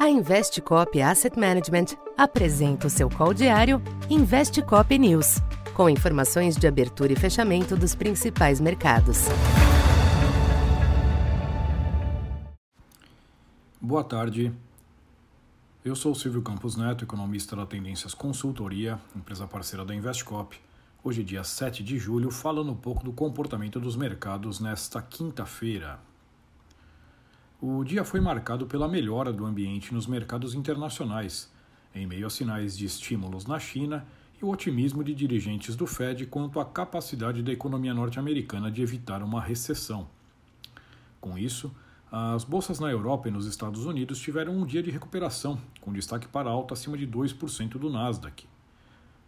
A Investcop Asset Management apresenta o seu call diário Investcop News, com informações de abertura e fechamento dos principais mercados. Boa tarde. Eu sou Silvio Campos Neto, economista da Tendências Consultoria, empresa parceira da Investcop. Hoje, dia 7 de julho, falando um pouco do comportamento dos mercados nesta quinta-feira. O dia foi marcado pela melhora do ambiente nos mercados internacionais, em meio a sinais de estímulos na China e o otimismo de dirigentes do Fed quanto à capacidade da economia norte-americana de evitar uma recessão. Com isso, as bolsas na Europa e nos Estados Unidos tiveram um dia de recuperação, com destaque para alta acima de 2% do Nasdaq.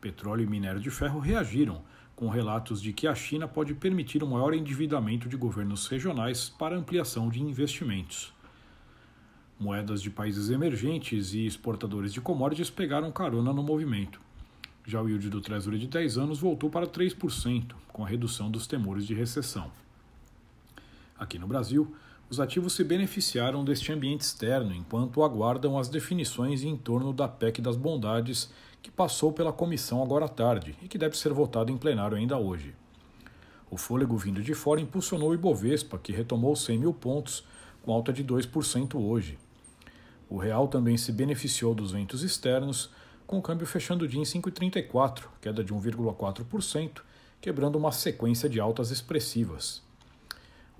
Petróleo e minério de ferro reagiram, com relatos de que a China pode permitir um maior endividamento de governos regionais para ampliação de investimentos. Moedas de países emergentes e exportadores de commodities pegaram carona no movimento. Já o yield do Treasury de 10 anos voltou para 3%, com a redução dos temores de recessão. Aqui no Brasil, os ativos se beneficiaram deste ambiente externo enquanto aguardam as definições em torno da PEC das bondades que passou pela comissão agora à tarde e que deve ser votado em plenário ainda hoje. O fôlego vindo de fora impulsionou o Ibovespa, que retomou 100 mil pontos, com alta de 2% hoje. O real também se beneficiou dos ventos externos, com o câmbio fechando o dia em 5,34, queda de 1,4%, quebrando uma sequência de altas expressivas.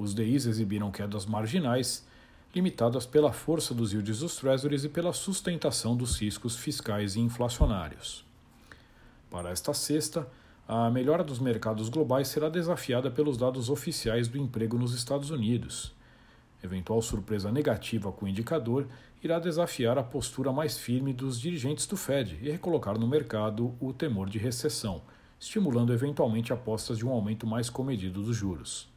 Os DIs exibiram quedas marginais, limitadas pela força dos yields dos treasuries e pela sustentação dos riscos fiscais e inflacionários. Para esta sexta, a melhora dos mercados globais será desafiada pelos dados oficiais do emprego nos Estados Unidos. Eventual surpresa negativa com o indicador irá desafiar a postura mais firme dos dirigentes do Fed e recolocar no mercado o temor de recessão, estimulando eventualmente apostas de um aumento mais comedido dos juros.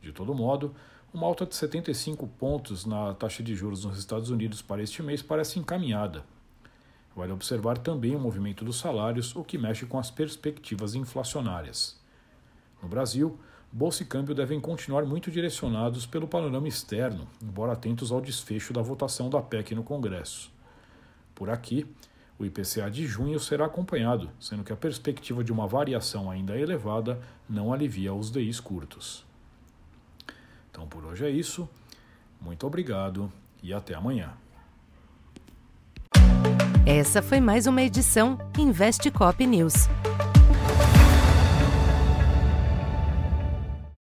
De todo modo, uma alta de 75 pontos na taxa de juros nos Estados Unidos para este mês parece encaminhada. Vale observar também o movimento dos salários, o que mexe com as perspectivas inflacionárias. No Brasil, bolsa e câmbio devem continuar muito direcionados pelo panorama externo, embora atentos ao desfecho da votação da PEC no Congresso. Por aqui, o IPCA de junho será acompanhado, sendo que a perspectiva de uma variação ainda elevada não alivia os DIs curtos. Então por hoje é isso. Muito obrigado e até amanhã. Essa foi mais uma edição Investe Cop News.